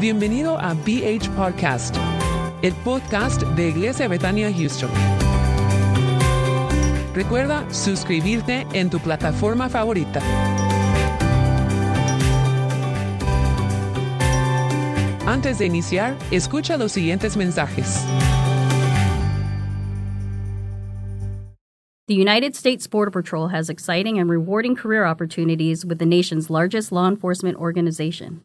Bienvenido a BH Podcast, el podcast de Iglesia Betania Houston. Recuerda suscribirte en tu plataforma favorita. Antes de iniciar, escucha los siguientes mensajes. The United States Border Patrol has exciting and rewarding career opportunities with the nation's largest law enforcement organization.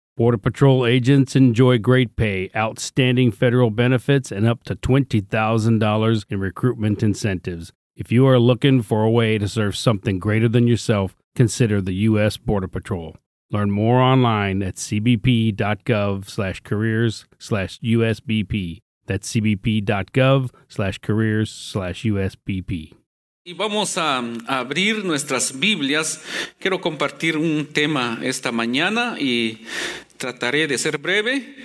Border Patrol agents enjoy great pay, outstanding federal benefits, and up to $20,000 in recruitment incentives. If you are looking for a way to serve something greater than yourself, consider the U.S. Border Patrol. Learn more online at cbp.gov slash careers slash USBP. That's cbp.gov slash careers slash USBP. Y vamos a, abrir nuestras Biblias. Quiero compartir un tema esta mañana y trataré de ser breve.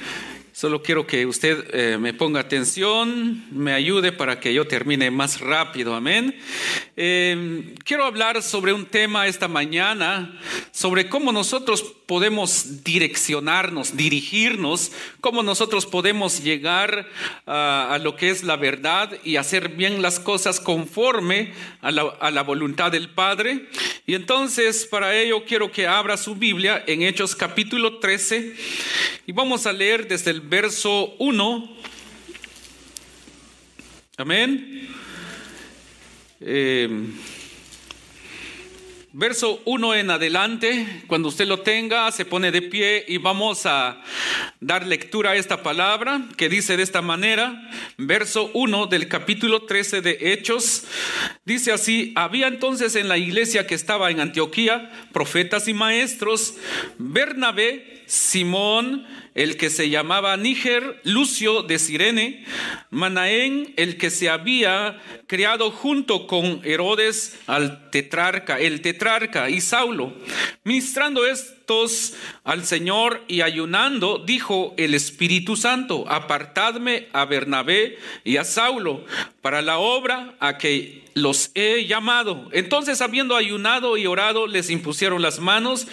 Solo quiero que usted eh, me ponga atención, me ayude para que yo termine más rápido. Amén. Eh, quiero hablar sobre un tema esta mañana, sobre cómo nosotros podemos direccionarnos, dirigirnos, cómo nosotros podemos llegar a, a lo que es la verdad y hacer bien las cosas conforme a la, a la voluntad del Padre. Y entonces para ello quiero que abra su Biblia en Hechos capítulo 13 y vamos a leer desde el verso 1. Amén. Eh, verso 1 en adelante, cuando usted lo tenga, se pone de pie y vamos a dar lectura a esta palabra que dice de esta manera, verso 1 del capítulo 13 de Hechos, dice así, había entonces en la iglesia que estaba en Antioquía profetas y maestros, Bernabé, Simón, el que se llamaba Níger, Lucio de Sirene, Manaén, el que se había criado junto con Herodes al tetrarca, el tetrarca y Saulo. Ministrando estos al Señor y ayunando, dijo el Espíritu Santo, apartadme a Bernabé y a Saulo para la obra a que los he llamado. Entonces, habiendo ayunado y orado, les impusieron las manos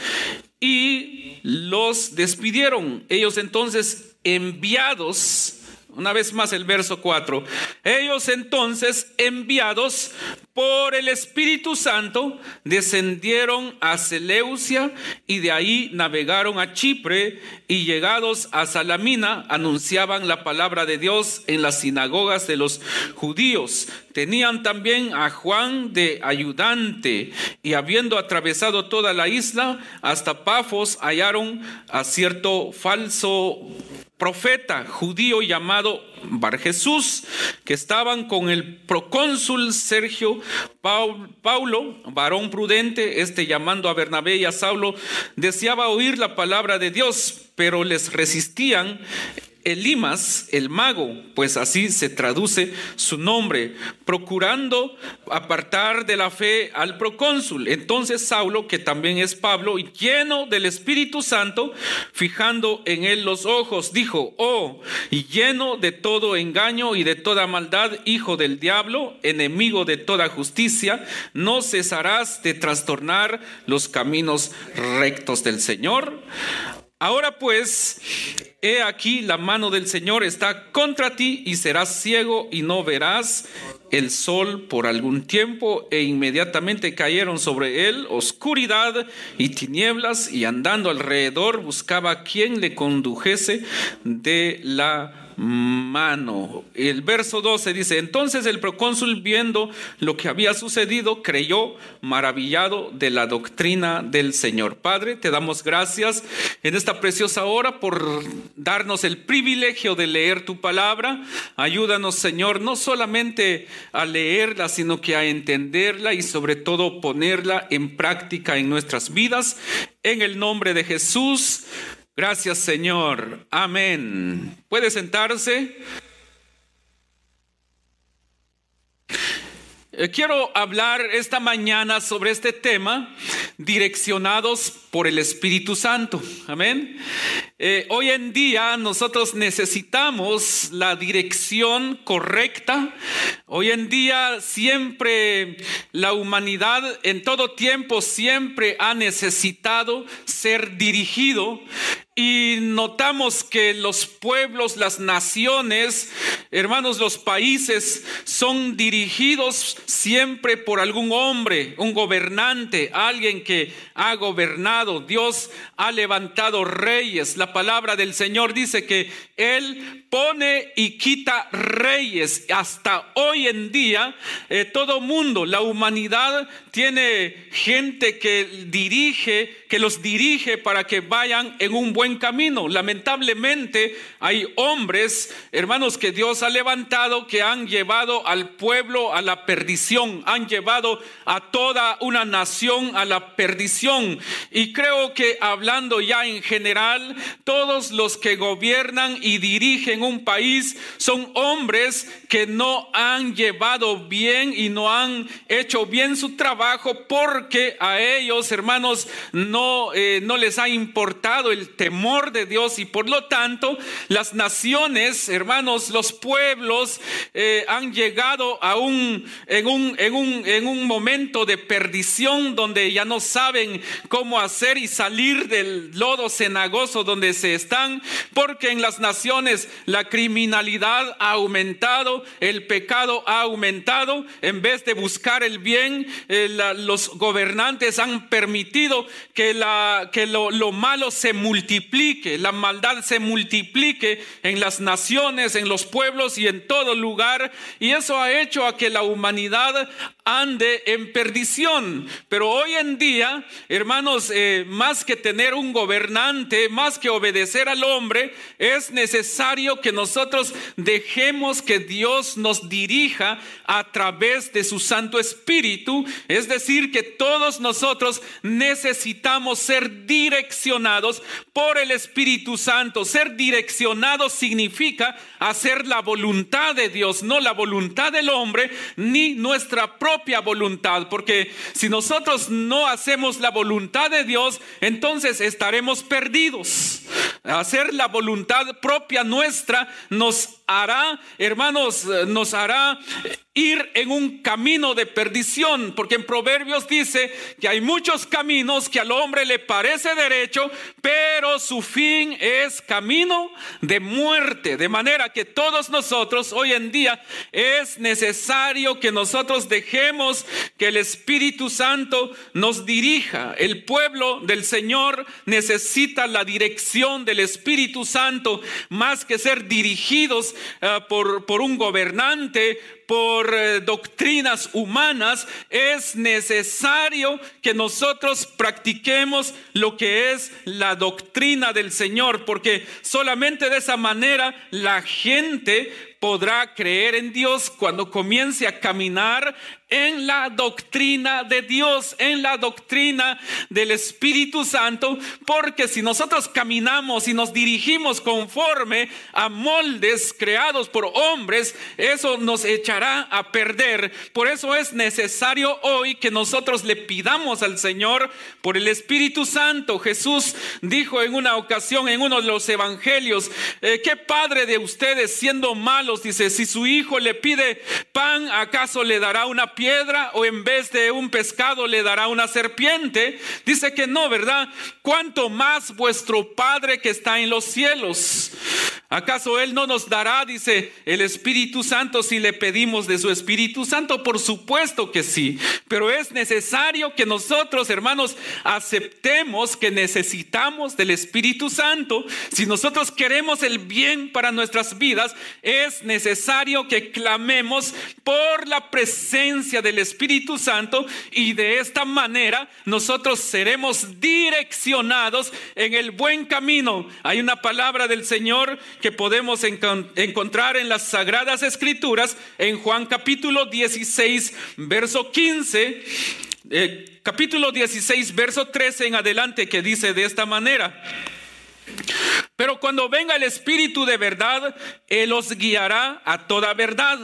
y los despidieron. Ellos entonces enviados, una vez más el verso 4, ellos entonces enviados por el Espíritu Santo descendieron a Seleucia y de ahí navegaron a Chipre y llegados a Salamina anunciaban la palabra de Dios en las sinagogas de los judíos. Tenían también a Juan de ayudante y habiendo atravesado toda la isla hasta Pafos hallaron a cierto falso profeta judío llamado Bar Jesús, que estaban con el procónsul Sergio Paulo, varón prudente, este llamando a Bernabé y a Saulo, deseaba oír la palabra de Dios, pero les resistían Elimas, el mago, pues así se traduce su nombre, procurando apartar de la fe al procónsul. Entonces Saulo, que también es Pablo, lleno del Espíritu Santo, fijando en él los ojos, dijo, oh, y lleno de todo engaño y de toda maldad, hijo del diablo, enemigo de toda justicia, no cesarás de trastornar los caminos rectos del Señor. Ahora pues, he aquí la mano del Señor está contra ti y serás ciego y no verás el sol por algún tiempo. E inmediatamente cayeron sobre él oscuridad y tinieblas y andando alrededor buscaba quien le condujese de la mano. El verso 12 dice, entonces el procónsul viendo lo que había sucedido, creyó maravillado de la doctrina del Señor. Padre, te damos gracias en esta preciosa hora por darnos el privilegio de leer tu palabra. Ayúdanos, Señor, no solamente a leerla, sino que a entenderla y sobre todo ponerla en práctica en nuestras vidas. En el nombre de Jesús. Gracias Señor. Amén. ¿Puede sentarse? Eh, quiero hablar esta mañana sobre este tema, direccionados por el Espíritu Santo. Amén. Eh, hoy en día nosotros necesitamos la dirección correcta. Hoy en día siempre la humanidad en todo tiempo siempre ha necesitado ser dirigido y notamos que los pueblos, las naciones, hermanos, los países son dirigidos siempre por algún hombre, un gobernante, alguien que ha gobernado. Dios ha levantado reyes. La palabra del Señor dice que Él pone y quita reyes. Hasta hoy en día, eh, todo mundo, la humanidad tiene gente que dirige, que los dirige para que vayan en un buen camino. Lamentablemente hay hombres, hermanos, que Dios ha levantado que han llevado al pueblo a la perdición, han llevado a toda una nación a la perdición. Y creo que hablando ya en general, todos los que gobiernan y dirigen un país son hombres que no han llevado bien y no han hecho bien su trabajo porque a ellos, hermanos, no, eh, no les ha importado el temor de Dios. Y por lo tanto las naciones, hermanos, los pueblos eh, han llegado a un en, un, en, un, en un momento de perdición donde ya no saben cómo hacer y salir del lodo cenagoso donde se están, porque en las naciones la criminalidad ha aumentado, el pecado ha aumentado, en vez de buscar el bien, eh, los gobernantes han permitido que, lo, lo malo se multiplique, la maldad se multiplique en las naciones, en los pueblos y en todo lugar, y eso ha hecho a que la humanidad ande en perdición. Pero hoy en día, hermanos, eh, más que tener un gobernante, más que obedecer al hombre, es necesario que nosotros dejemos que Dios nos dirija a través de su Santo Espíritu. Es decir, que todos nosotros necesitamos ser direccionados por el Espíritu Santo. Ser direccionados significa hacer la voluntad de Dios, no la voluntad del hombre, ni nuestra propia voluntad, porque si nosotros no hacemos la voluntad de Dios, entonces estaremos perdidos. Hacer la voluntad propia nuestra nos hará, hermanos, nos hará ir en un camino de perdición, porque en Proverbios dice que hay muchos caminos que al hombre le parece derecho, pero su fin es camino de muerte. De manera que todos nosotros hoy en día es necesario que nosotros dejemos que el Espíritu Santo nos dirija. El pueblo del Señor necesita la dirección del Espíritu Santo más que ser dirigidos eh, por, por un gobernante, por eh, doctrinas humanas, es necesario que nosotros practiquemos lo que es la doctrina del Señor, porque solamente de esa manera la gente podrá creer en Dios cuando comience a caminar en la doctrina de Dios, en la doctrina del Espíritu Santo, porque si nosotros caminamos y nos dirigimos conforme a moldes creados por hombres, eso nos echará a perder. Por eso es necesario hoy que nosotros le pidamos al Señor por el Espíritu Santo. Jesús dijo en una ocasión en uno de los evangelios, eh, ¿qué padre de ustedes siendo malo dice, si su hijo le pide pan, ¿acaso le dará una piedra o en vez de un pescado le dará una serpiente? Dice que no, ¿verdad? ¿Cuánto más vuestro Padre que está en los cielos? ¿Acaso Él no nos dará, dice el Espíritu Santo, si le pedimos de su Espíritu Santo? Por supuesto que sí, pero es necesario que nosotros, hermanos, aceptemos que necesitamos del Espíritu Santo. Si nosotros queremos el bien para nuestras vidas, es necesario que clamemos por la presencia del Espíritu Santo y de esta manera nosotros seremos direccionados en el buen camino. Hay una palabra del Señor que podemos encontrar en las Sagradas Escrituras, en Juan capítulo 16, verso 15, eh, capítulo 16, verso 13 en adelante, que dice de esta manera. Pero cuando venga el Espíritu de verdad, Él os guiará a toda verdad,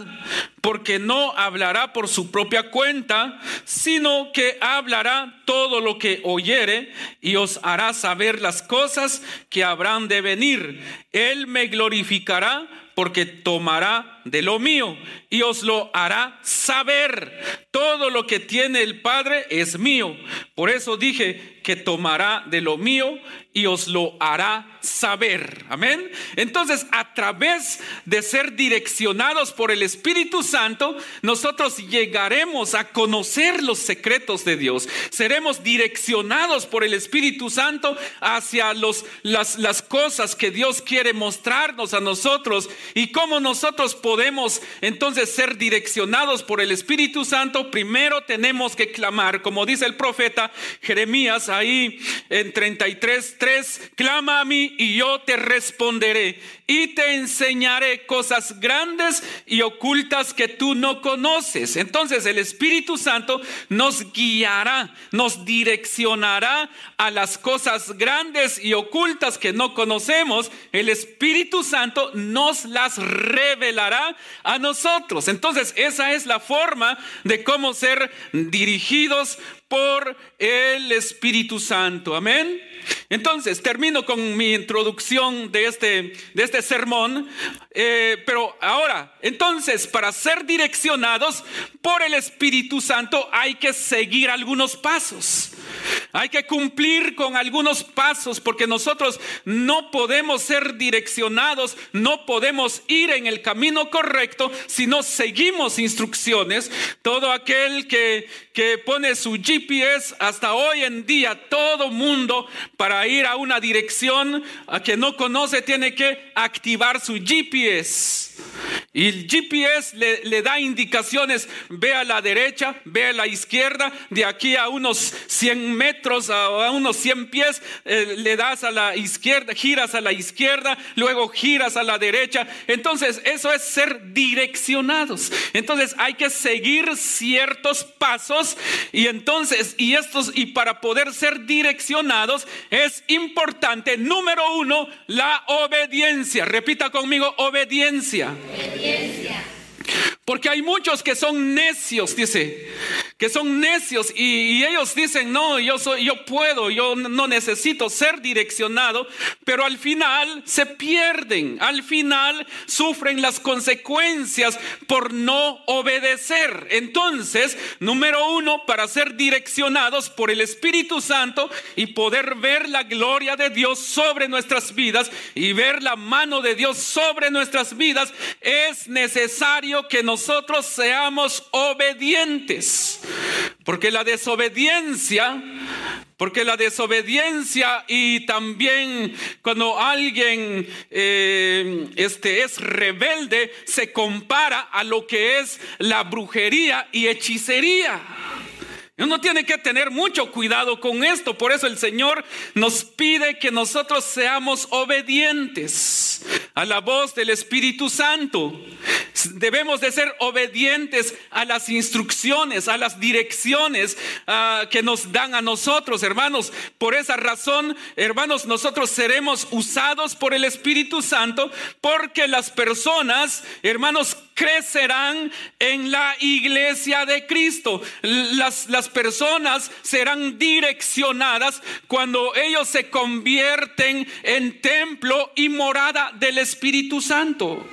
porque no hablará por su propia cuenta, sino que hablará todo lo que oyere y os hará saber las cosas que habrán de venir. Él me glorificará porque tomará de lo mío y os lo hará saber. Todo lo que tiene el Padre es mío. Por eso dije que tomará de lo mío y os lo hará saber. Amén. Entonces, a través de ser direccionados por el Espíritu Santo, nosotros llegaremos a conocer los secretos de Dios. Seremos direccionados por el Espíritu Santo hacia los, las, las cosas que Dios quiere mostrarnos a nosotros y cómo nosotros podemos entonces ser direccionados por el Espíritu Santo. Primero tenemos que clamar, como dice el profeta Jeremías ahí en 33 clama a mí y yo te responderé y te enseñaré cosas grandes y ocultas que tú no conoces. Entonces el Espíritu Santo nos guiará, nos direccionará a las cosas grandes y ocultas que no conocemos. El Espíritu Santo nos las revelará a nosotros. Entonces esa es la forma de cómo ser dirigidos por el Espíritu Santo. Amén. Entonces, termino con mi introducción de este, de este sermón, eh, pero ahora, entonces, para ser direccionados por el Espíritu Santo hay que seguir algunos pasos. Hay que cumplir con algunos pasos porque nosotros no podemos ser direccionados, no podemos ir en el camino correcto si no seguimos instrucciones. Todo aquel que, que pone su GPS hasta hoy en día, todo mundo para ir a una dirección a que no conoce tiene que activar su GPS. Y el GPS le, da indicaciones, ve a la derecha, ve a la izquierda, de aquí a unos 100 metros, a, unos 100 pies, eh, le das a la izquierda, giras a la izquierda, luego giras a la derecha. Entonces, eso es ser direccionados. Entonces, hay que seguir ciertos pasos y entonces, y estos, y para poder ser direccionados, es importante, número uno, la obediencia. Repita conmigo, obediencia. Obediencia. Porque hay muchos que son necios, dice, que son necios y, ellos dicen, no, yo soy, yo puedo, yo no necesito ser direccionado, pero al final se pierden, al final sufren las consecuencias por no obedecer. Entonces, número uno, para ser direccionados por el Espíritu Santo y poder ver la gloria de Dios sobre nuestras vidas y ver la mano de Dios sobre nuestras vidas, es necesario que nos nosotros seamos obedientes. Porque la desobediencia, porque la desobediencia y también cuando alguien eh, este, es rebelde, se compara a lo que es la brujería y hechicería. Uno tiene que tener mucho cuidado con esto. Por eso el Señor nos pide que nosotros seamos obedientes a la voz del Espíritu Santo. Debemos de ser obedientes a las instrucciones, a las direcciones ah, que nos dan a nosotros, hermanos. Por esa razón, hermanos, nosotros seremos usados por el Espíritu Santo porque las personas, hermanos, crecerán en la iglesia de Cristo. Las, las personas serán direccionadas cuando ellos se convierten en templo y morada del Espíritu Santo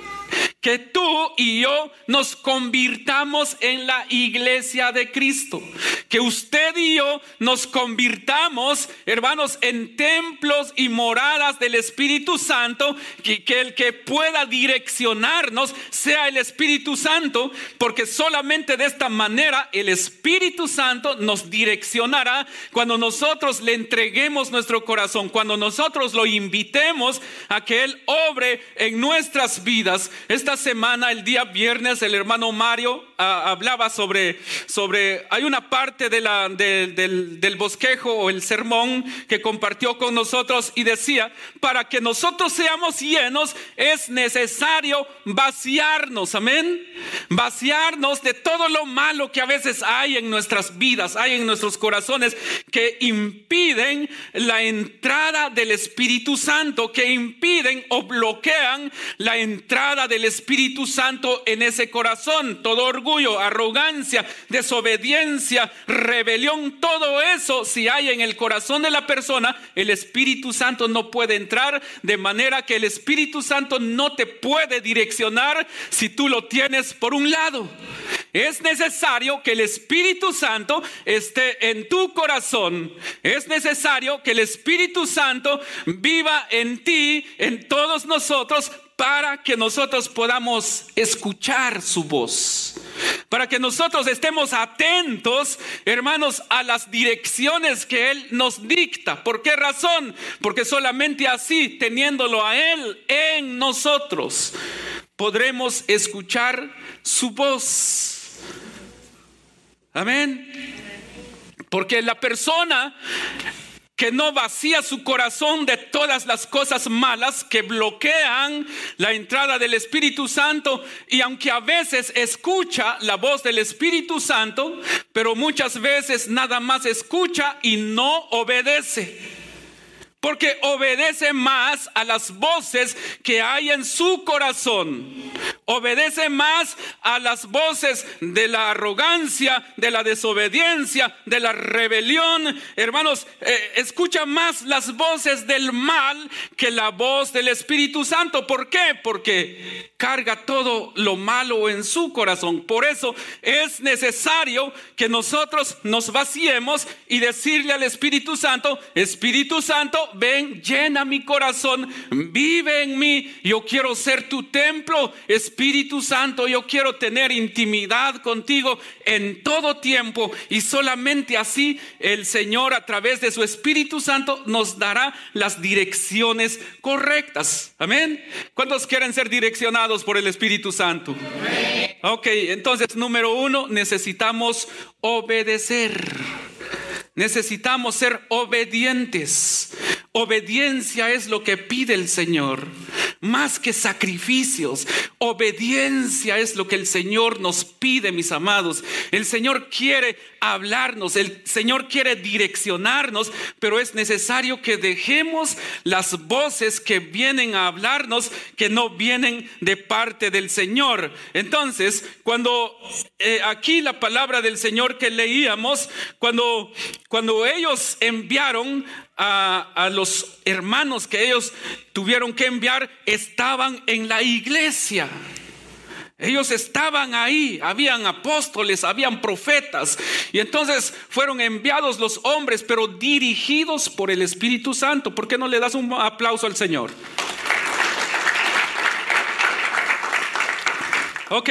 que tú y yo nos convirtamos en la iglesia de Cristo. Que usted y yo nos convirtamos, hermanos, en templos y moradas del Espíritu Santo. Que, que el que pueda direccionarnos sea el Espíritu Santo, porque solamente de esta manera el Espíritu Santo nos direccionará cuando nosotros le entreguemos nuestro corazón, cuando nosotros lo invitemos a que Él obre en nuestras vidas esta semana, el día viernes, el hermano Mario hablaba sobre, sobre, hay una parte del, del bosquejo o el sermón que compartió con nosotros y decía, para que nosotros seamos llenos es necesario vaciarnos, amén. Vaciarnos de todo lo malo que a veces hay en nuestras vidas, hay en nuestros corazones, que impiden la entrada del Espíritu Santo, que impiden o bloquean la entrada del Espíritu Santo en ese corazón. Todo orgullo, arrogancia, desobediencia, rebelión, todo eso, si hay en el corazón de la persona, el Espíritu Santo no puede entrar, de manera que el Espíritu Santo no te puede direccionar si tú lo tienes por un lado. Es necesario que el Espíritu Santo esté en tu corazón. Es necesario que el Espíritu Santo viva en ti, en todos nosotros, para que nosotros podamos escuchar su voz. Para que nosotros estemos atentos, hermanos, a las direcciones que Él nos dicta. ¿Por qué razón? Porque solamente así, teniéndolo a Él en nosotros, podremos escuchar su voz. Amén. Porque la persona que no vacía su corazón de todas las cosas malas que bloquean la entrada del Espíritu Santo y aunque a veces escucha la voz del Espíritu Santo, pero muchas veces nada más escucha y no obedece. Porque obedece más a las voces que hay en su corazón. Obedece más a las voces de la arrogancia, de la desobediencia, de la rebelión. Hermanos, eh, escucha más las voces del mal que la voz del Espíritu Santo. ¿Por qué? Porque carga todo lo malo en su corazón. Por eso es necesario que nosotros nos vaciemos y decirle al Espíritu Santo, Espíritu Santo, ven, llena mi corazón, vive en mí. Yo quiero ser tu templo, Espíritu Santo, yo quiero tener intimidad contigo en todo tiempo y solamente así el Señor a través de su Espíritu Santo nos dará las direcciones correctas. Amén. ¿Cuántos quieren ser direccionados por el Espíritu Santo? Ok, entonces número uno, necesitamos obedecer. Necesitamos ser obedientes. Obediencia es lo que pide el Señor, más que sacrificios. Obediencia es lo que el Señor nos pide, mis amados. El Señor quiere hablarnos, el Señor quiere direccionarnos, pero es necesario que dejemos las voces que vienen a hablarnos, que no vienen de parte del Señor. Entonces, cuando eh, aquí la palabra del Señor que leíamos, cuando, cuando ellos enviaron a, a, los hermanos que ellos tuvieron que enviar estaban en la iglesia. Ellos estaban ahí, habían apóstoles, habían profetas. Y entonces fueron enviados los hombres, pero dirigidos por el Espíritu Santo. ¿Por qué no le das un aplauso al Señor? Ok.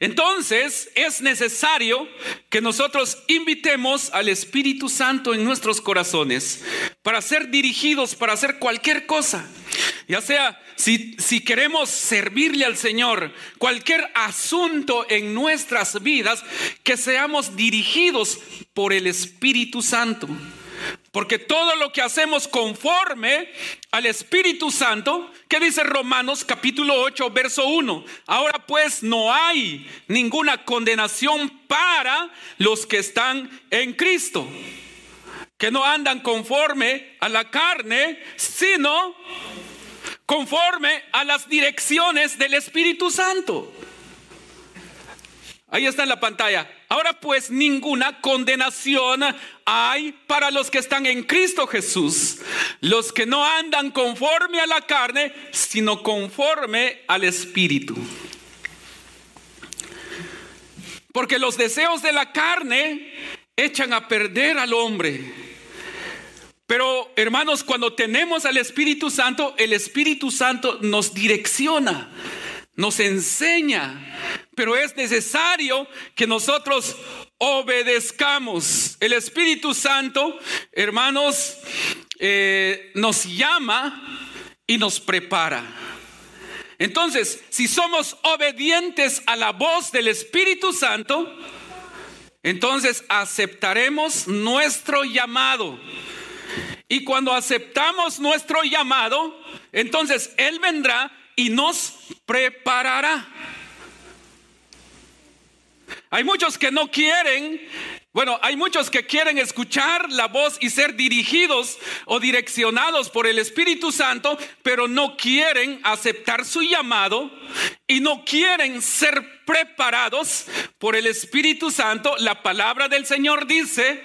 Entonces es necesario que nosotros invitemos al Espíritu Santo en nuestros corazones para ser dirigidos, para hacer cualquier cosa. Ya sea si, si queremos servirle al Señor, cualquier asunto en nuestras vidas, que seamos dirigidos por el Espíritu Santo. Porque todo lo que hacemos conforme al Espíritu Santo, que dice Romanos capítulo 8, verso 1, ahora pues no hay ninguna condenación para los que están en Cristo, que no andan conforme a la carne, sino conforme a las direcciones del Espíritu Santo. Ahí está en la pantalla. Ahora pues ninguna condenación hay para los que están en Cristo Jesús, los que no andan conforme a la carne, sino conforme al Espíritu. Porque los deseos de la carne echan a perder al hombre. Pero hermanos, cuando tenemos al Espíritu Santo, el Espíritu Santo nos direcciona, nos enseña, pero es necesario que nosotros obedezcamos. El Espíritu Santo, hermanos, eh, nos llama y nos prepara. Entonces, si somos obedientes a la voz del Espíritu Santo, entonces aceptaremos nuestro llamado. Y cuando aceptamos nuestro llamado, entonces Él vendrá y nos preparará. Hay muchos que no quieren, bueno, hay muchos que quieren escuchar la voz y ser dirigidos o direccionados por el Espíritu Santo, pero no quieren aceptar su llamado y no quieren ser preparados por el Espíritu Santo. La palabra del Señor dice,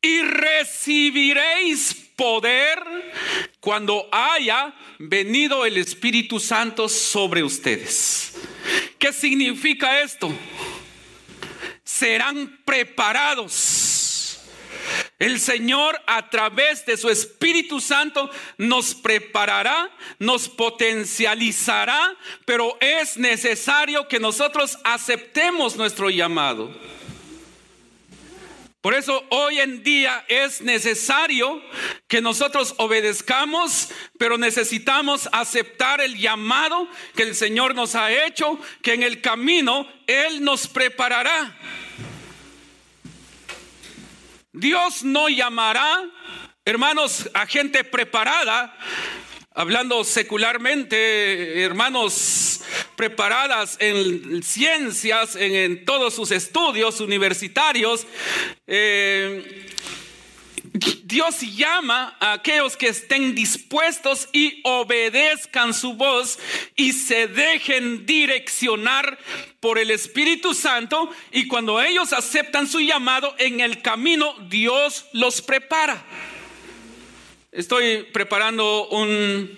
y recibiréis poder cuando haya venido el Espíritu Santo sobre ustedes. ¿Qué significa esto? serán preparados. El Señor a través de su Espíritu Santo nos preparará, nos potencializará, pero es necesario que nosotros aceptemos nuestro llamado. Por eso hoy en día es necesario que nosotros obedezcamos, pero necesitamos aceptar el llamado que el Señor nos ha hecho, que en el camino Él nos preparará. Dios no llamará, hermanos, a gente preparada, hablando secularmente, hermanos preparadas en ciencias, en, todos sus estudios universitarios. Eh, Dios llama a aquellos que estén dispuestos y obedezcan su voz y se dejen direccionar por el Espíritu Santo y cuando ellos aceptan su llamado en el camino, Dios los prepara. Estoy preparando un,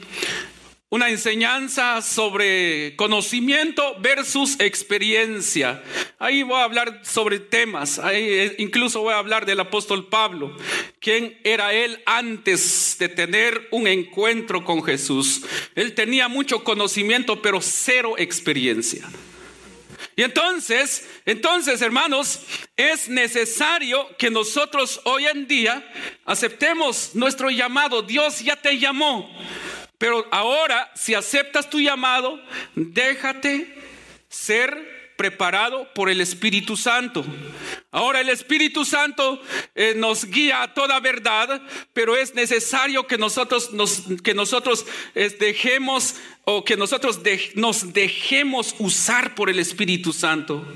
una enseñanza sobre conocimiento versus experiencia. Ahí voy a hablar sobre temas, ahí eh, incluso voy a hablar del apóstol Pablo, quién era él antes de tener un encuentro con Jesús. Él tenía mucho conocimiento, pero cero experiencia. Y entonces, entonces, hermanos, es necesario que nosotros hoy en día aceptemos nuestro llamado. Dios ya te llamó. Pero ahora, si aceptas tu llamado, déjate ser preparado por el Espíritu Santo. Ahora el Espíritu Santo eh, nos guía a toda verdad, pero es necesario que nosotros nos, que nosotros dejemos o que nosotros nos dejemos usar por el Espíritu Santo.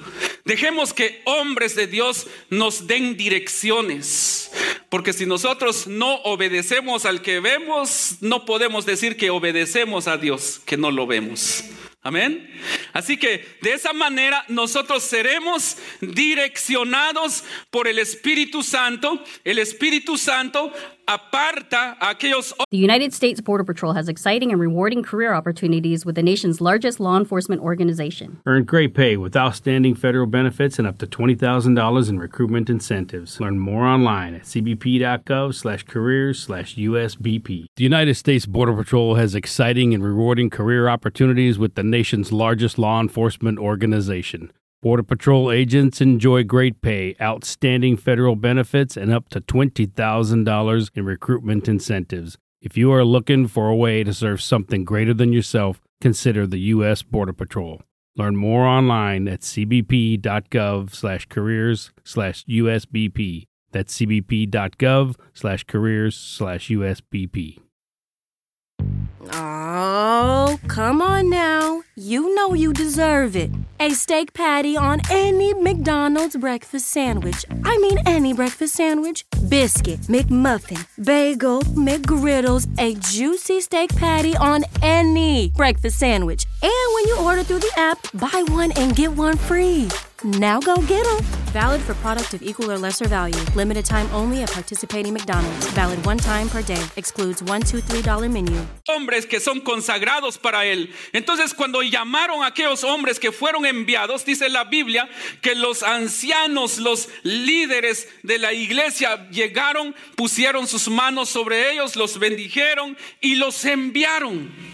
Dejemos que hombres de Dios nos den direcciones. Porque si nosotros no obedecemos al que vemos, no podemos decir que obedecemos a Dios, que no lo vemos. Amén. Así que de esa manera nosotros seremos direccionados por el Espíritu Santo. El Espíritu Santo. The United States Border Patrol has exciting and rewarding career opportunities with the nation's largest law enforcement organization. Earn great pay with outstanding federal benefits and up to $20,000 in recruitment incentives. Learn more online at cbp.gov/careers/usbp. The United States Border Patrol has exciting and rewarding career opportunities with the nation's largest law enforcement organization. Border Patrol agents enjoy great pay, outstanding federal benefits, and up to $20,000 in recruitment incentives. If you are looking for a way to serve something greater than yourself, consider the U.S. Border Patrol. Learn more online at cbp.gov slash careers slash USBP. That's cbp.gov slash careers slash USBP. Oh, come on now. You know you deserve it. A steak patty on any McDonald's breakfast sandwich. I mean, any breakfast sandwich. Biscuit, McMuffin, bagel, McGriddles, a juicy steak patty on any breakfast sandwich. And when you order through the app, buy one and get one free. Now go get them. Valid for product of equal or lesser value. Limited time only at participating McDonald's. Valid one time per day. Excludes one, two, three dollar menu. Hombres que son consagrados para él. Entonces, cuando llamaron a aquellos hombres que fueron enviados, dice la Biblia que los ancianos, los líderes de la iglesia llegaron, pusieron sus manos sobre ellos, los bendijeron y los enviaron.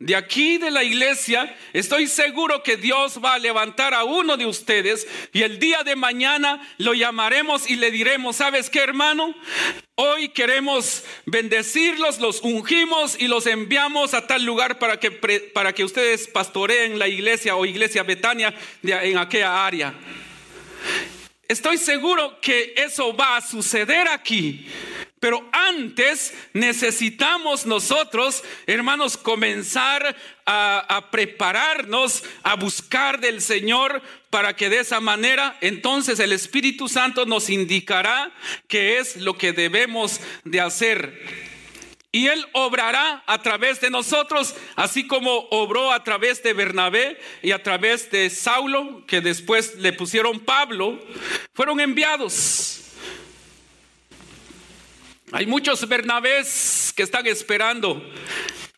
De aquí de la iglesia, estoy seguro que Dios va a levantar a uno de ustedes y el día de mañana lo llamaremos y le diremos, ¿sabes qué hermano? Hoy queremos bendecirlos, los ungimos y los enviamos a tal lugar para que, para que ustedes pastoreen la iglesia o iglesia Betania en aquella área. Estoy seguro que eso va a suceder aquí. Pero antes necesitamos nosotros, hermanos, comenzar a, prepararnos, a buscar del Señor para que de esa manera entonces el Espíritu Santo nos indicará qué es lo que debemos de hacer. Y Él obrará a través de nosotros, así como obró a través de Bernabé y a través de Saulo, que después le pusieron Pablo, fueron enviados. Hay muchos Bernabés que están esperando.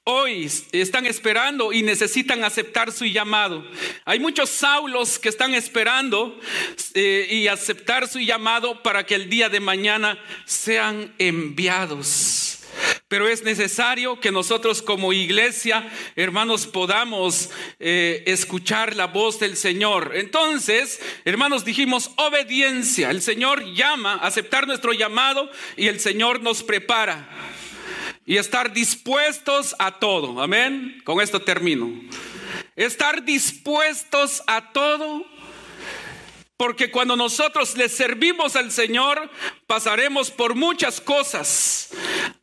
Hoy están esperando y necesitan aceptar su llamado. Hay muchos Saulos que están esperando eh, y aceptar su llamado para que el día de mañana sean enviados. Pero es necesario que nosotros como iglesia, hermanos, podamos eh, escuchar la voz del Señor. Entonces, hermanos, dijimos obediencia. El Señor llama, aceptar nuestro llamado y el Señor nos prepara. Y estar dispuestos a todo. Amén. Con esto termino. Estar dispuestos a todo porque cuando nosotros le servimos al Señor, pasaremos por muchas cosas.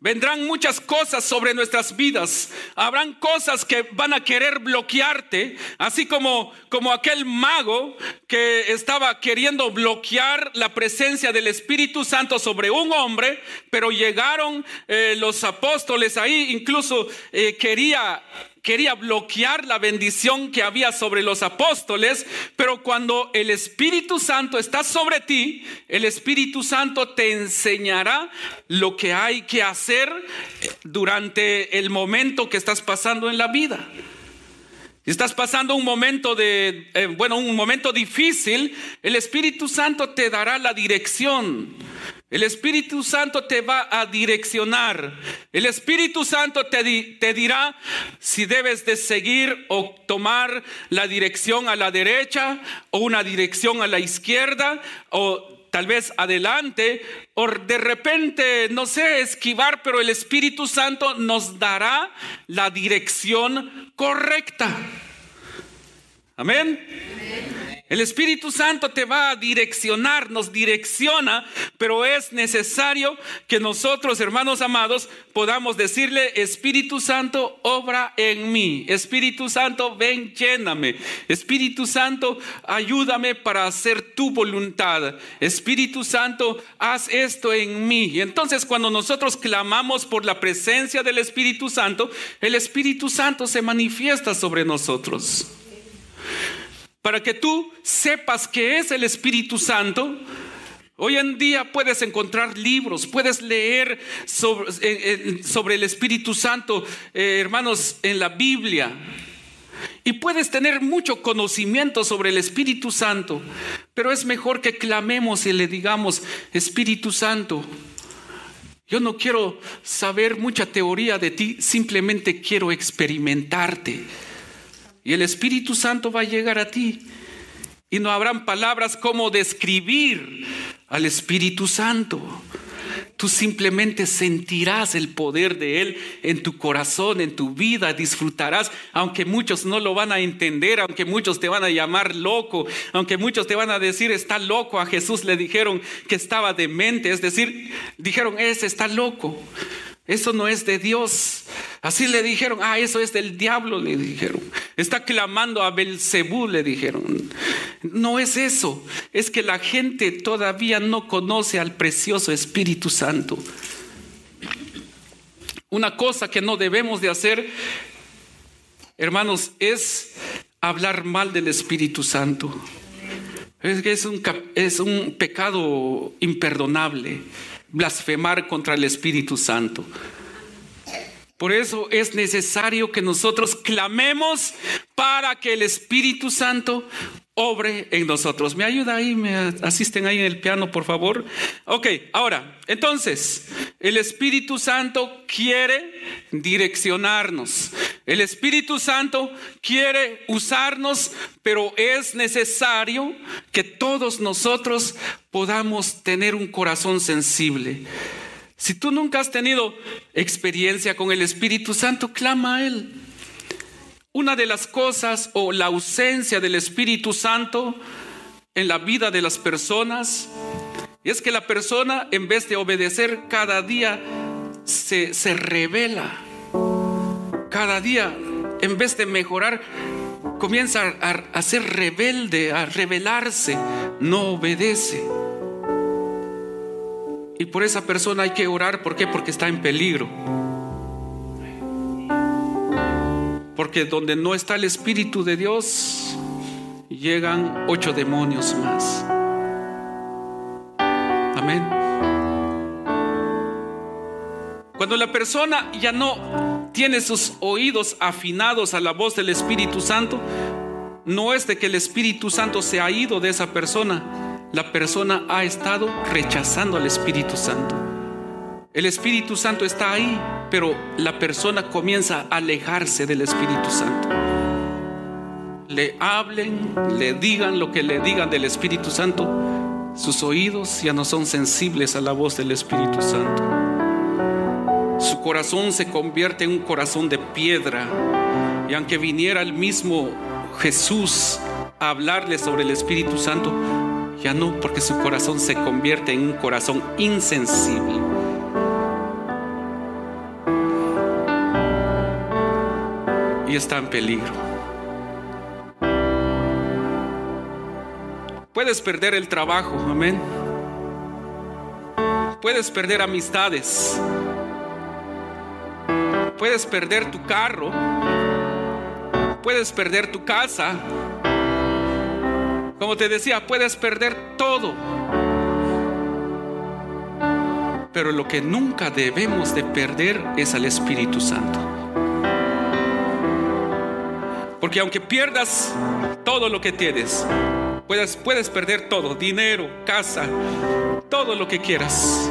Vendrán muchas cosas sobre nuestras vidas. Habrán cosas que van a querer bloquearte, así como como aquel mago que estaba queriendo bloquear la presencia del Espíritu Santo sobre un hombre, pero llegaron eh, los apóstoles ahí, incluso eh, quería quería bloquear la bendición que había sobre los apóstoles, pero cuando el Espíritu Santo está sobre ti, el Espíritu Santo te enseñará lo que hay que hacer durante el momento que estás pasando en la vida. Estás pasando un momento de, eh, bueno, un momento difícil, el Espíritu Santo te dará la dirección. El Espíritu Santo te va a direccionar. El Espíritu Santo te, te, dirá si debes de seguir o tomar la dirección a la derecha o una dirección a la izquierda o tal vez adelante o de repente, no sé, esquivar, pero el Espíritu Santo nos dará la dirección correcta. Amén. El Espíritu Santo te va a direccionar, nos direcciona, pero es necesario que nosotros, hermanos amados, podamos decirle, Espíritu Santo, obra en mí. Espíritu Santo, ven, lléname. Espíritu Santo, ayúdame para hacer tu voluntad. Espíritu Santo, haz esto en mí. Y entonces cuando nosotros clamamos por la presencia del Espíritu Santo, el Espíritu Santo se manifiesta sobre nosotros para que tú sepas que es el Espíritu Santo. Hoy en día puedes encontrar libros, puedes leer sobre, eh, eh, el Espíritu Santo, eh, hermanos, en la Biblia. Y puedes tener mucho conocimiento sobre el Espíritu Santo, pero es mejor que clamemos y le digamos, Espíritu Santo, yo no quiero saber mucha teoría de ti, simplemente quiero experimentarte. Y el Espíritu Santo va a llegar a ti. Y no habrán palabras como describir al Espíritu Santo. Tú simplemente sentirás el poder de Él en tu corazón, en tu vida, disfrutarás, aunque muchos no lo van a entender, aunque muchos te van a llamar loco, aunque muchos te van a decir, está loco, a Jesús le dijeron que estaba demente, es decir, dijeron, ese está loco. Eso no es de Dios. Así le dijeron, ah, eso es del diablo, le dijeron. Está clamando a Belcebú, le dijeron. No es eso, es que la gente todavía no conoce al precioso Espíritu Santo. Una cosa que no debemos de hacer, hermanos, es hablar mal del Espíritu Santo. Es que es un, es un pecado imperdonable blasfemar contra el Espíritu Santo. Por eso es necesario que nosotros clamemos para que el Espíritu Santo obre en nosotros. ¿Me ayuda ahí? ¿Me asisten ahí en el piano, por favor? Ok, ahora, entonces, el Espíritu Santo quiere direccionarnos. El Espíritu Santo quiere usarnos, pero es necesario que todos nosotros podamos tener un corazón sensible. Si tú nunca has tenido experiencia con el Espíritu Santo, clama a Él. Una de las cosas o la ausencia del Espíritu Santo en la vida de las personas es que la persona en vez de obedecer cada día se, se revela. Cada día en vez de mejorar comienza a, ser rebelde, a rebelarse, no obedece. Y por esa persona hay que orar. ¿Por qué? Porque está en peligro. Porque donde no está el Espíritu de Dios, llegan ocho demonios más. Amén. Cuando la persona ya no tiene sus oídos afinados a la voz del Espíritu Santo, no es de que el Espíritu Santo se ha ido de esa persona, la persona ha estado rechazando al Espíritu Santo. El Espíritu Santo está ahí, pero la persona comienza a alejarse del Espíritu Santo. Le hablen, le digan lo que le digan del Espíritu Santo, sus oídos ya no son sensibles a la voz del Espíritu Santo. Su corazón se convierte en un corazón de piedra. Y aunque viniera el mismo Jesús a hablarle sobre el Espíritu Santo, ya no, porque su corazón se convierte en un corazón insensible. Y está en peligro. Puedes perder el trabajo, amén. Puedes perder amistades. Puedes perder tu carro. Puedes perder tu casa. Como te decía, puedes perder todo. Pero lo que nunca debemos de perder es al Espíritu Santo. Porque aunque pierdas todo lo que tienes, puedes, puedes perder todo, dinero, casa, todo lo que quieras.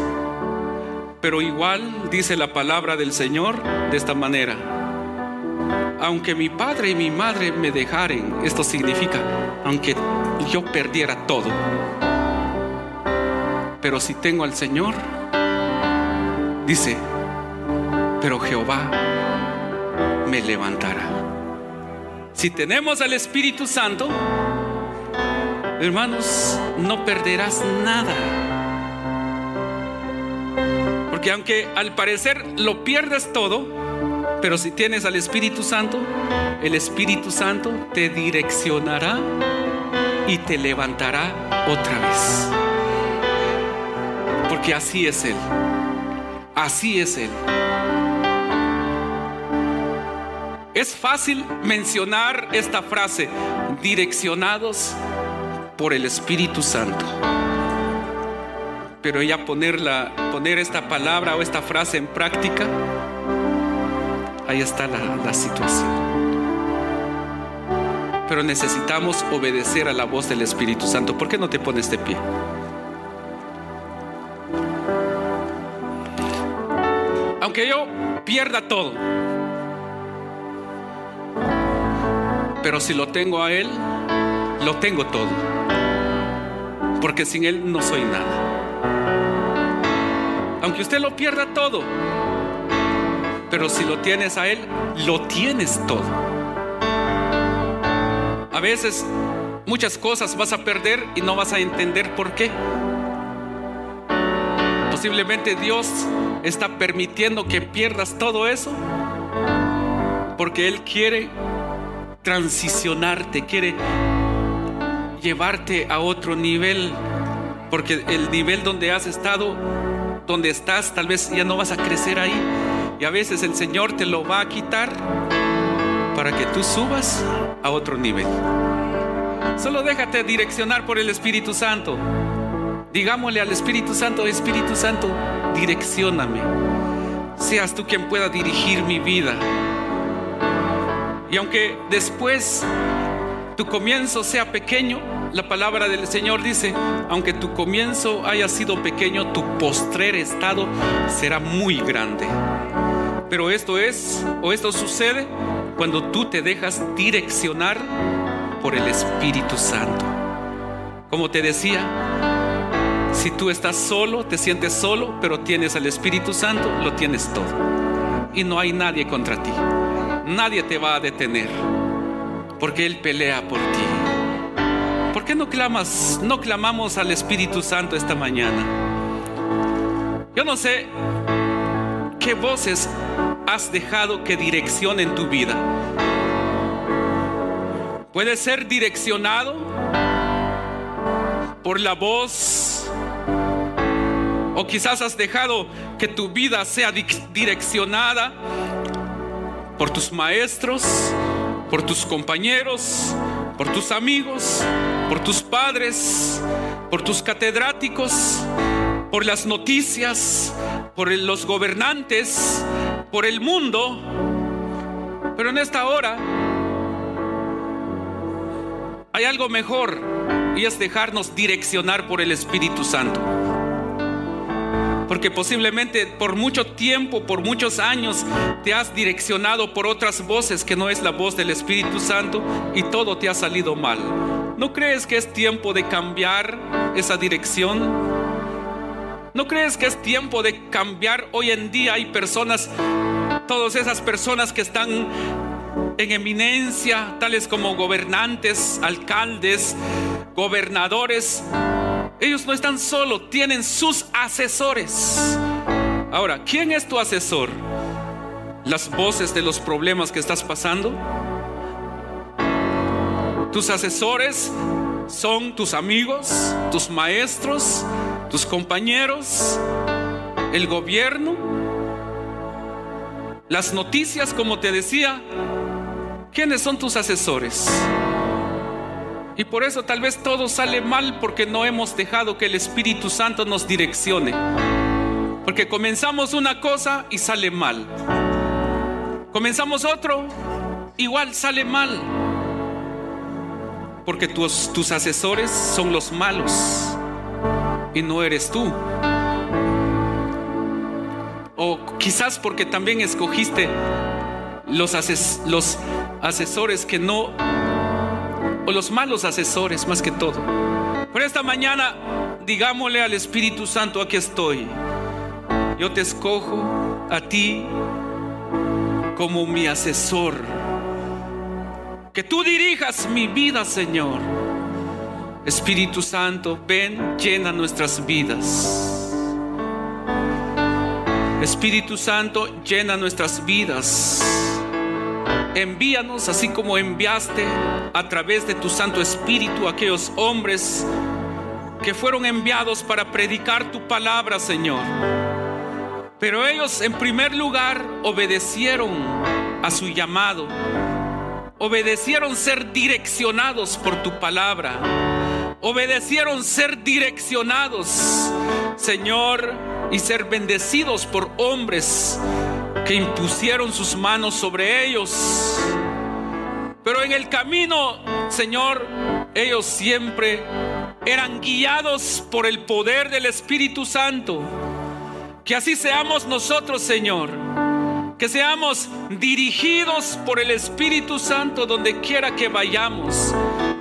Pero igual dice la palabra del Señor de esta manera. Aunque mi padre y mi madre me dejaren, esto significa, aunque yo perdiera todo. Pero si tengo al Señor, dice, pero Jehová me levantará. Si tenemos al Espíritu Santo, hermanos, no perderás nada. Porque aunque al parecer lo pierdes todo, pero si tienes al Espíritu Santo, el Espíritu Santo te direccionará y te levantará otra vez. Porque así es Él. Así es Él. Es fácil mencionar esta frase, direccionados por el Espíritu Santo. Pero ya ponerla, poner esta palabra o esta frase en práctica, ahí está la, la situación pero necesitamos obedecer a la voz del Espíritu Santo. ¿Por qué no te pones de pie? Aunque yo pierda todo, pero si lo tengo a Él, lo tengo todo. Porque sin Él no soy nada. Aunque usted lo pierda todo, pero si lo tienes a Él, lo tienes todo. A veces muchas cosas vas a perder y no vas a entender por qué. Posiblemente Dios está permitiendo que pierdas todo eso porque Él quiere transicionarte, quiere llevarte a otro nivel, porque el nivel donde has estado, donde estás, tal vez ya no vas a crecer ahí. Y a veces el Señor te lo va a quitar para que tú subas a otro nivel. Solo déjate direccionar por el Espíritu Santo. Digámosle al Espíritu Santo, Espíritu Santo, direccioname. Seas tú quien pueda dirigir mi vida. Y aunque después tu comienzo sea pequeño, la palabra del Señor dice, aunque tu comienzo haya sido pequeño, tu postrer estado será muy grande. Pero esto es, o esto sucede cuando tú te dejas direccionar por el Espíritu Santo. Como te decía, si tú estás solo, te sientes solo, pero tienes al Espíritu Santo, lo tienes todo. Y no hay nadie contra ti. Nadie te va a detener, porque Él pelea por ti. ¿Por qué no clamas, no clamamos al Espíritu Santo esta mañana? Yo no sé qué voces has dejado que direccionen tu vida. Puede ser direccionado por la voz o quizás has dejado que tu vida sea direccionada por tus maestros, por tus compañeros, por tus amigos, por tus padres, por tus catedráticos, por las noticias, por los gobernantes, por el mundo. Pero en esta hora hay algo mejor y es dejarnos direccionar por el Espíritu Santo. Porque posiblemente por mucho tiempo, por muchos años, te has direccionado por otras voces que no es la voz del Espíritu Santo y todo te ha salido mal. ¿No crees que es tiempo de cambiar esa dirección? ¿No crees que es tiempo de cambiar? Hoy en día hay personas, todas esas personas que están en eminencia, tales como gobernantes, alcaldes, gobernadores. Ellos no están solos, tienen sus asesores. Ahora, ¿quién es tu asesor? ¿Las voces de los problemas que estás pasando? ¿Tus asesores son tus amigos, tus maestros, tus compañeros, el gobierno, las noticias, como te decía. ¿Quiénes son tus asesores? Y por eso tal vez todo sale mal porque no hemos dejado que el Espíritu Santo nos direccione. Porque comenzamos una cosa y sale mal. Comenzamos otro, igual sale mal. Porque tus, tus asesores son los malos y no eres tú. O quizás porque también escogiste los, los asesores que no, o los malos asesores más que todo. Por esta mañana, digámosle al Espíritu Santo, aquí estoy. Yo te escojo a ti como mi asesor. Que tú dirijas mi vida, Señor. Espíritu Santo, ven, llena nuestras vidas. Espíritu Santo, llena nuestras vidas. Envíanos así como enviaste a través de tu Santo Espíritu aquellos hombres que fueron enviados para predicar tu palabra, Señor. Pero ellos en primer lugar obedecieron a su llamado, obedecieron ser direccionados por tu palabra obedecieron ser direccionados, Señor, y ser bendecidos por hombres que impusieron sus manos sobre ellos. Pero en el camino, Señor, ellos siempre eran guiados por el poder del Espíritu Santo. Que así seamos nosotros, Señor. Que seamos dirigidos por el Espíritu Santo donde quiera que vayamos.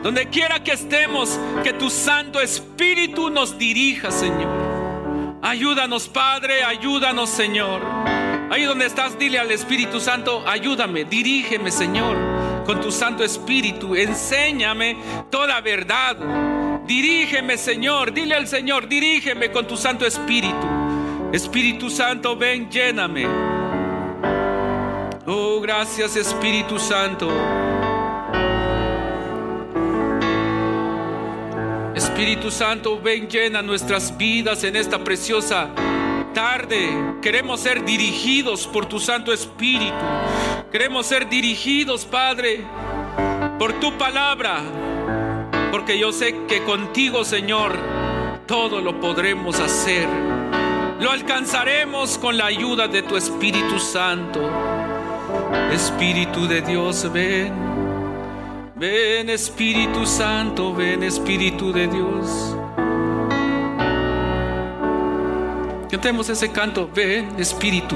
Donde quiera que estemos, que tu Santo Espíritu nos dirija, Señor. Ayúdanos, Padre, ayúdanos, Señor. Ahí donde estás, dile al Espíritu Santo, ayúdame, dirígeme, Señor, con tu Santo Espíritu. Enséñame toda verdad. Dirígeme, Señor. Dile al Señor, dirígeme con tu Santo Espíritu. Espíritu Santo, ven, lléname. Oh, gracias, Espíritu Santo. Espíritu Santo, ven llena nuestras vidas en esta preciosa tarde. Queremos ser dirigidos por tu Santo Espíritu. Queremos ser dirigidos, Padre, por tu palabra. Porque yo sé que contigo, Señor, todo lo podremos hacer. Lo alcanzaremos con la ayuda de tu Espíritu Santo. Espíritu de Dios, ven. Ven Espíritu Santo, ven Espíritu de Dios. Cantemos ese canto, ven Espíritu,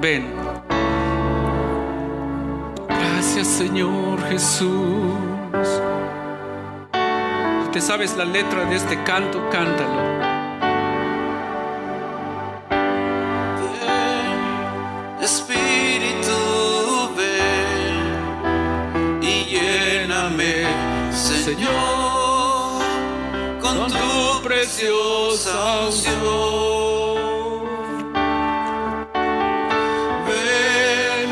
ven. Gracias. Señor Jesús. Te sabes la letra de este canto, cántalo. Señor, con tu preciosa unción. Ven,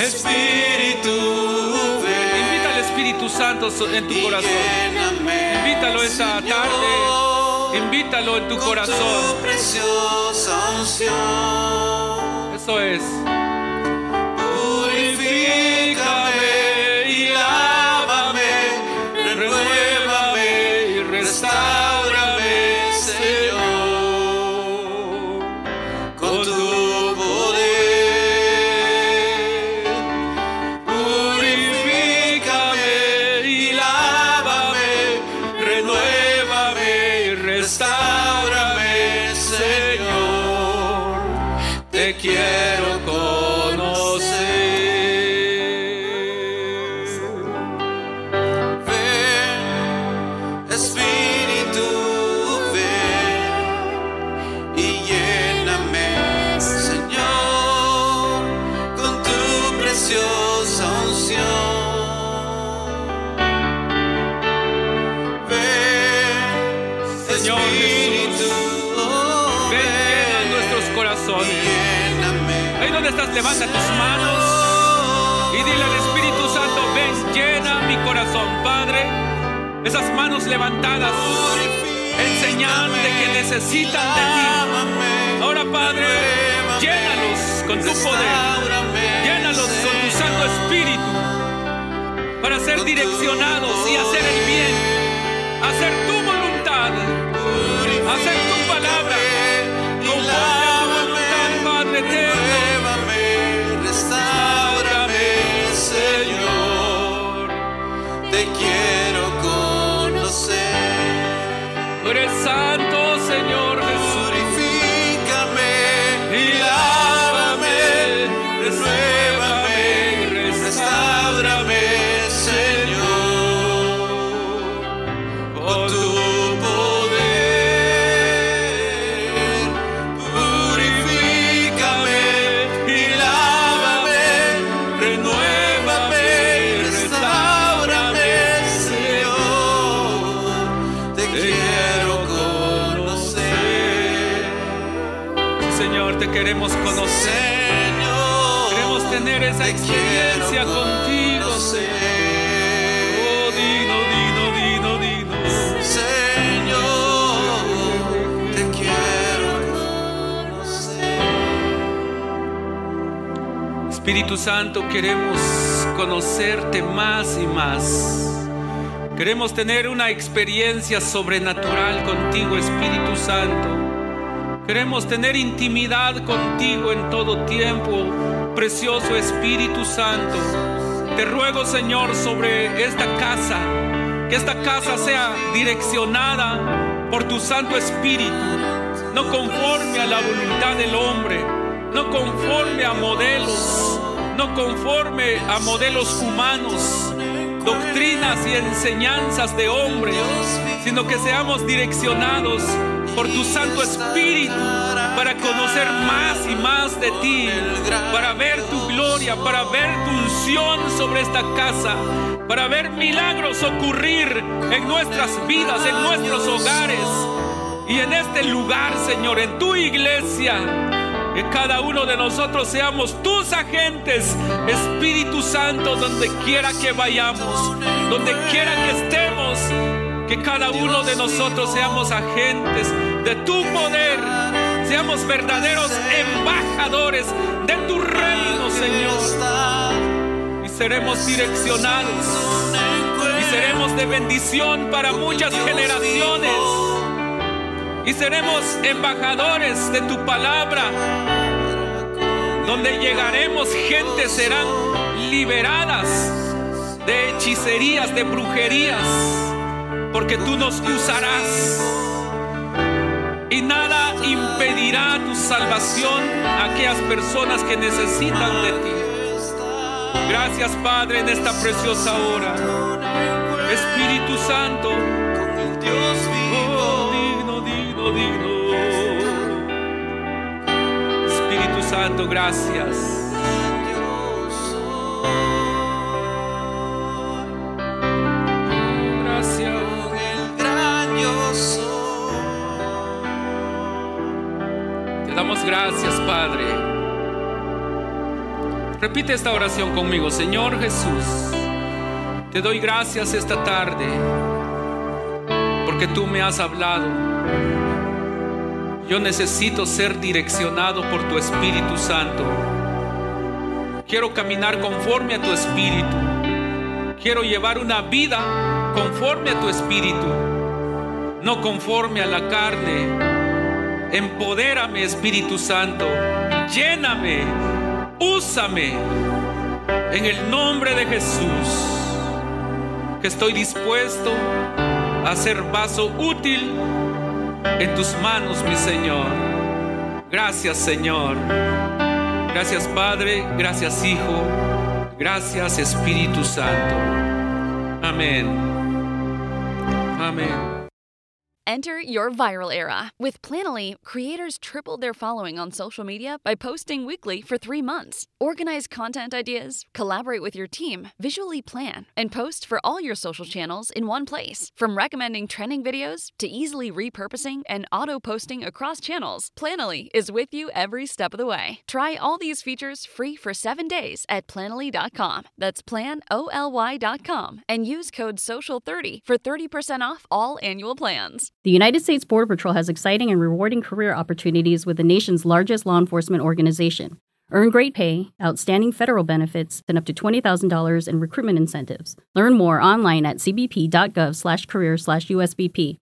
Espíritu, ven. Invita al Espíritu Santo en tu corazón. Invítalo esta tarde. Invítalo en tu corazón. Eso es. Levanta tus manos y dile al Espíritu Santo, ven, llena mi corazón, Padre. Esas manos levantadas en señal de que necesitan de ti. Ahora, Padre, llénalos con tu poder. Llénalos con tu Santo Espíritu para ser direccionados y hacer el bien, hacer tu voluntad, hacer tu Tener esa experiencia contigo. Oh, dino, dino, dino, dino. Señor, te quiero conocer. Espíritu Santo, queremos conocerte más y más. Queremos tener una experiencia sobrenatural contigo, Espíritu Santo. Queremos tener intimidad contigo en todo tiempo, precioso Espíritu Santo. Te ruego, Señor, sobre esta casa, que esta casa sea direccionada por tu Santo Espíritu, no conforme a la voluntad del hombre, no conforme a modelos, no conforme a modelos humanos, doctrinas y enseñanzas de hombres, sino que seamos direccionados por tu Santo Espíritu para conocer más y más de ti, para ver tu gloria, para ver tu unción sobre esta casa, para ver milagros ocurrir en nuestras vidas, en nuestros hogares y en este lugar, Señor, en tu iglesia. Que cada uno de nosotros seamos tus agentes, Espíritu Santo, donde quiera que vayamos, donde quiera que estemos, que cada uno de nosotros seamos agentes de tu poder, seamos verdaderos embajadores de tu reino, Señor. Y seremos direccionados y seremos de bendición para muchas generaciones. Y seremos embajadores de tu palabra. Donde llegaremos, gente serán liberadas de hechicerías, de brujerías, porque tú nos usarás. Y nada impedirá tu salvación a aquellas personas que necesitan de ti. Gracias, Padre, en esta preciosa hora. Espíritu Santo, Dios oh, digno, digno, digno. Espíritu Santo, gracias. Gracias, Padre. Repite esta oración conmigo, Señor Jesús. Te doy gracias esta tarde porque tú me has hablado. Yo necesito ser direccionado por tu Espíritu Santo. Quiero caminar conforme a tu Espíritu. Quiero llevar una vida conforme a tu Espíritu, no conforme a la carne. Empodérame, Espíritu Santo. Lléname. Úsame. En el nombre de Jesús. Que estoy dispuesto a ser vaso útil en tus manos, mi Señor. Gracias, Señor. Gracias, Padre. Gracias, Hijo. Gracias, Espíritu Santo. Amén. Amén. Enter your viral era. With Planoly, creators tripled their following on social media by posting weekly for three months. Organize content ideas, collaborate with your team, visually plan, and post for all your social channels in one place. From recommending trending videos to easily repurposing and auto posting across channels, Planoly is with you every step of the way. Try all these features free for seven days at planoly.com. That's planoly.com and use code SOCIAL30 for 30% off all annual plans. The United States Border Patrol has exciting and rewarding career opportunities with the nation's largest law enforcement organization. Earn great pay, outstanding federal benefits, and up to $20,000 in recruitment incentives. Learn more online at cbp.gov/career/usbp